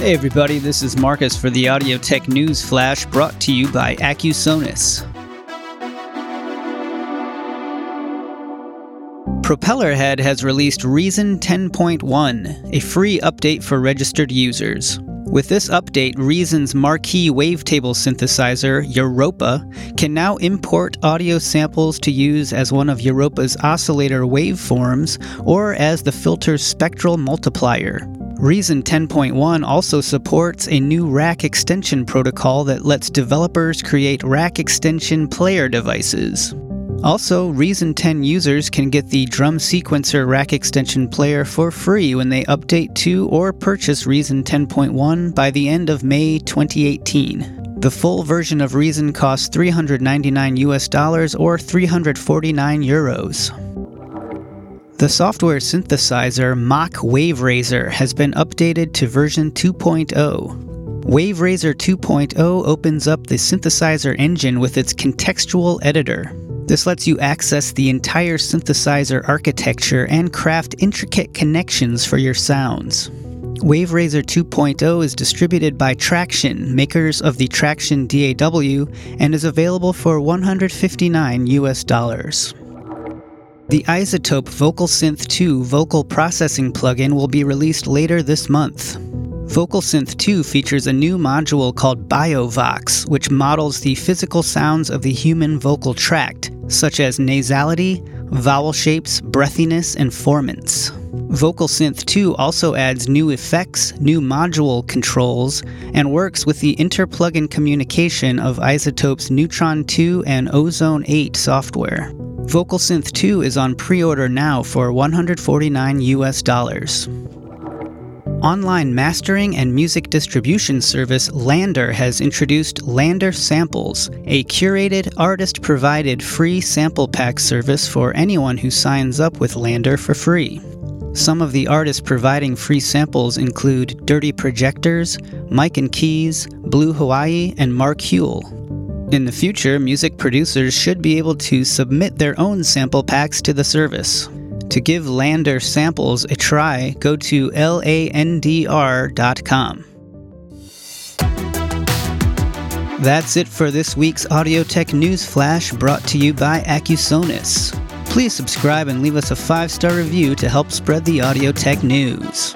Hey everybody, this is Marcus for the Audio Tech News Flash brought to you by Accusonus. Propellerhead has released Reason 10.1, a free update for registered users. With this update, Reason's marquee wavetable synthesizer, Europa, can now import audio samples to use as one of Europa's oscillator waveforms or as the filter's spectral multiplier. Reason 10.1 also supports a new rack extension protocol that lets developers create rack extension player devices. Also, Reason 10 users can get the Drum Sequencer rack extension player for free when they update to or purchase Reason 10.1 by the end of May 2018. The full version of Reason costs 399 US dollars or 349 euros. The software synthesizer Mach WaveRaiser has been updated to version 2.0. WaveRaiser 2.0 opens up the synthesizer engine with its contextual editor. This lets you access the entire synthesizer architecture and craft intricate connections for your sounds. WaveRaiser 2.0 is distributed by Tracktion, makers of the Tracktion DAW, and is available for 159 US dollars. The iZotope Vocal Synth 2 vocal processing plugin will be released later this month. Vocal Synth 2 features a new module called BioVox, which models the physical sounds of the human vocal tract, such as nasality, vowel shapes, breathiness, and formants. Vocal Synth 2 also adds new effects, new module controls, and works with the interplugin communication of iZotope's Neutron 2 and Ozone 8 software. VocalSynth 2 is on pre-order now for 149 US dollars. Online mastering and music distribution service LANDR has introduced LANDR Samples, a curated, artist provided free sample pack service for anyone who signs up with LANDR for free. Some of the artists providing free samples include Dirty Projectors, Mike and Keys, Blue Hawaii, and Mark Huell. In the future, music producers should be able to submit their own sample packs to the service. To give LANDR samples a try, go to landr.com. That's it for this week's Audio Tech News Flash brought to you by Accusonus. Please subscribe and leave us a five star review to help spread the audio tech news.